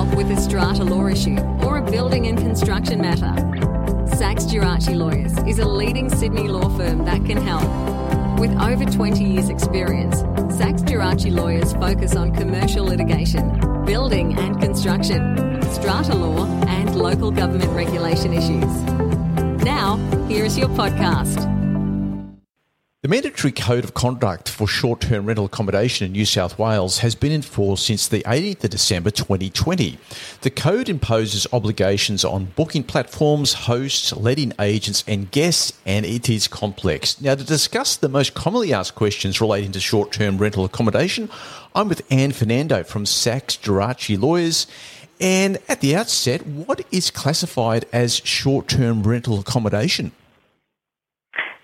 help with a strata law issue or a building and construction matter? Sachs Gerace Lawyers is a leading Sydney law firm that can help. With over 20 years' experience, Sachs Gerace Lawyers focus on commercial litigation, building and construction, strata law, and local government regulation issues. Now, here is your podcast. The mandatory code of conduct for short term rental accommodation in New South Wales has been in force since the 18th of December 2020. The code imposes obligations on booking platforms, hosts, letting agents, and guests, and it is complex. Now, to discuss the most commonly asked questions relating to short term rental accommodation, I'm with Anne Fernando from Sachs Gerace Lawyers. And at the outset, what is classified as short term rental accommodation?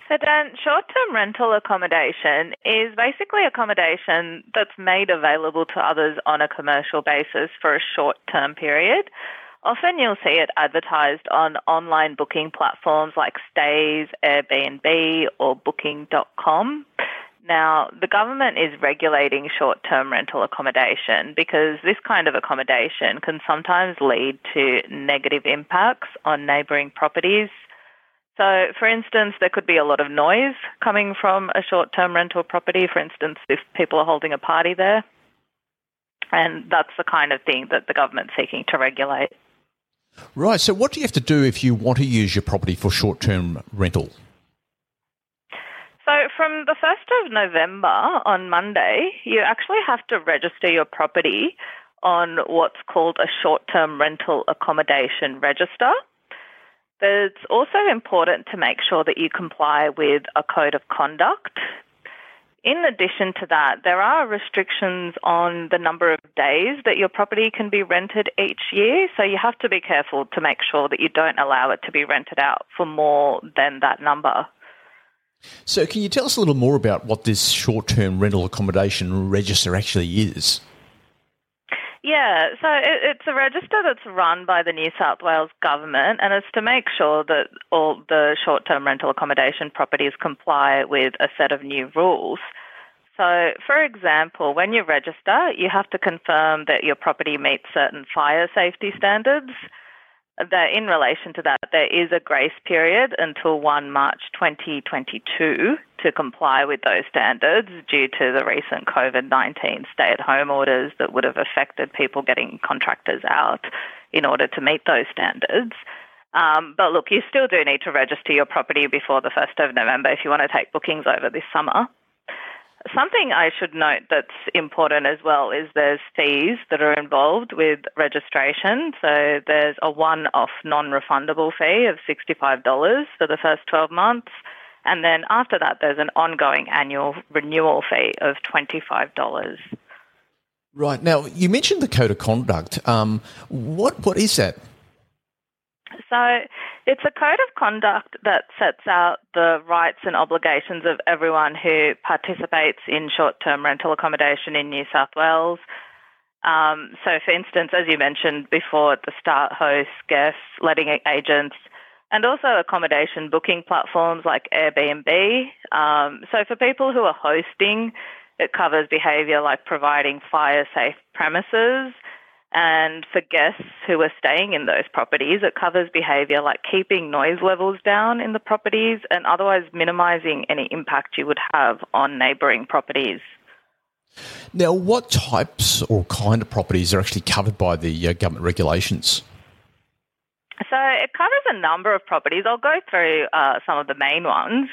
So, Dan, short term rental accommodation is basically accommodation that's made available to others on a commercial basis for a short term period. Often you'll see it advertised on online booking platforms like Stayz, Airbnb, or Booking.com. Now, the government is regulating short term rental accommodation because this kind of accommodation can sometimes lead to negative impacts on neighbouring properties so, for instance, there could be a lot of noise coming from a short term rental property, for instance, if people are holding a party there. And that's the kind of thing that the government's seeking to regulate. Right. So, what do you have to do if you want to use your property for short term rental? So, from the 1st of November on Monday, you actually have to register your property on what's called a short term rental accommodation register. But it's also important to make sure that you comply with a code of conduct. In addition to that, there are restrictions on the number of days that your property can be rented each year, so you have to be careful to make sure that you don't allow it to be rented out for more than that number. So, can you tell us a little more about what this short term rental accommodation register actually is? Yeah, so it, it's a register that's run by the New South Wales government, and it's to make sure that all the short term rental accommodation properties comply with a set of new rules. So, for example, when you register, you have to confirm that your property meets certain fire safety standards that in relation to that, there is a grace period until 1 March 2022 to comply with those standards due to the recent COVID 19 stay at home orders that would have affected people getting contractors out in order to meet those standards. Um, but look, you still do need to register your property before the 1st of November if you want to take bookings over this summer. Something I should note that's important as well is there's fees that are involved with registration. So there's a one off non refundable fee of $65 for the first 12 months. And then after that, there's an ongoing annual renewal fee of $25. Right. Now, you mentioned the code of conduct. Um, what What is that? So it's a code of conduct that sets out the rights and obligations of everyone who participates in short term rental accommodation in New South Wales. Um, so, for instance, as you mentioned before at the start, hosts, guests, letting agents, and also accommodation booking platforms like Airbnb. Um, so, for people who are hosting, it covers behaviour like providing fire safe premises and for guests who are staying in those properties, it covers behaviour like keeping noise levels down in the properties and otherwise minimising any impact you would have on neighbouring properties. Now, what types or kind of properties are actually covered by the uh, government regulations? So it covers a number of properties. I'll go through uh, some of the main ones.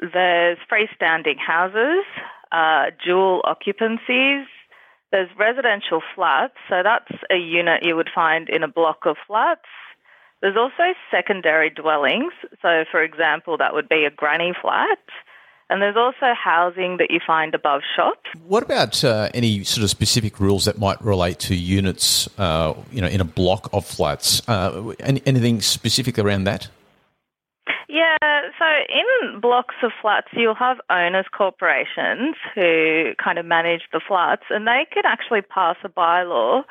There's freestanding houses, uh, dual occupancies, there's residential flats, so that's a unit you would find in a block of flats. There's also secondary dwellings, so for example, that would be a granny flat. And there's also housing that you find above shops. What about uh, any sort of specific rules that might relate to units, uh, you know, in a block of flats? Uh, any, anything specific around that? Yeah, so in blocks of flats, you'll have owners corporations who kind of manage the flats, and they can actually pass a bylaw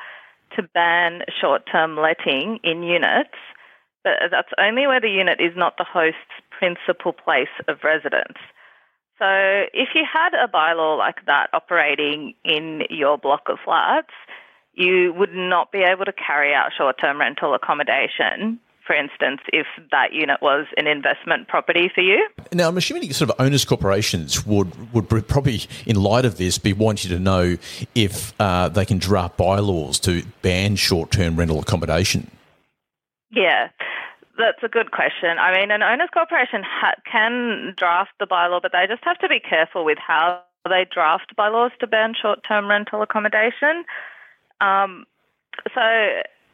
to ban short term letting in units, but that's only where the unit is not the host's principal place of residence. So if you had a bylaw like that operating in your block of flats, you would not be able to carry out short term rental accommodation for instance, if that unit was an investment property for you. Now, I'm assuming sort of owners corporations would would probably, in light of this, be wanting to know if uh, they can draft bylaws to ban short term rental accommodation. Yeah. That's a good question. I mean, an owners corporation ha- can draft the bylaw, but they just have to be careful with how they draft bylaws to ban short term rental accommodation. Um, so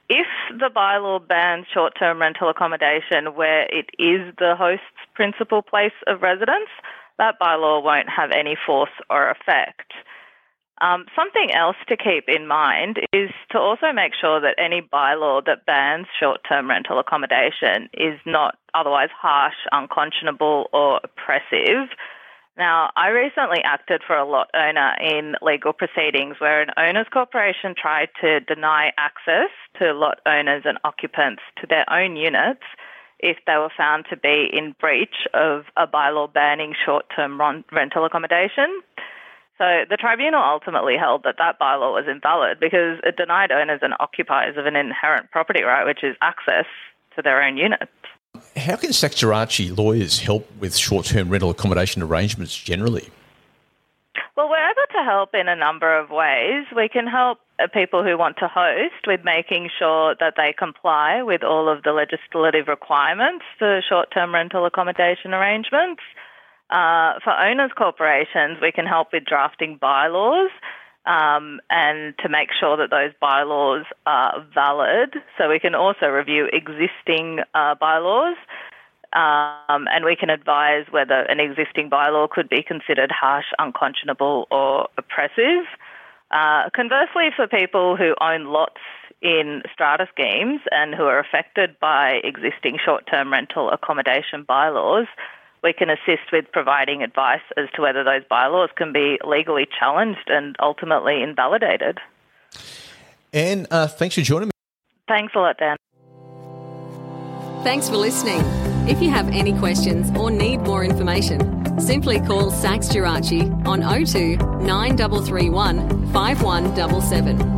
if the bylaw bans short term rental accommodation where it is the host's principal place of residence, that bylaw won't have any force or effect. Um, something else to keep in mind is to also make sure that any bylaw that bans short term rental accommodation is not otherwise harsh, unconscionable, or oppressive. Now, I recently acted for a lot owner in legal proceedings where an owners corporation tried to deny access to lot owners and occupants to their own units if they were found to be in breach of a bylaw banning short term rental accommodation. So the tribunal ultimately held that that bylaw was invalid because it denied owners and occupiers of an inherent property right, which is access to their own units. How can Gerace lawyers help with short term rental accommodation arrangements generally? Well, we're able to help in a number of ways. We can help people who want to host with making sure that they comply with all of the legislative requirements for short term rental accommodation arrangements. Uh, for owners corporations, we can help with drafting bylaws um, and to make sure that those bylaws are valid. So we can also review existing uh, bylaws. Um, and we can advise whether an existing bylaw could be considered harsh, unconscionable, or oppressive. Uh, conversely, for people who own lots in strata schemes and who are affected by existing short term rental accommodation bylaws, we can assist with providing advice as to whether those bylaws can be legally challenged and ultimately invalidated. And uh, thanks for joining me. Thanks a lot, Dan. Thanks for listening. If you have any questions or need more information, simply call Sachs Gerace on 02 9331 5177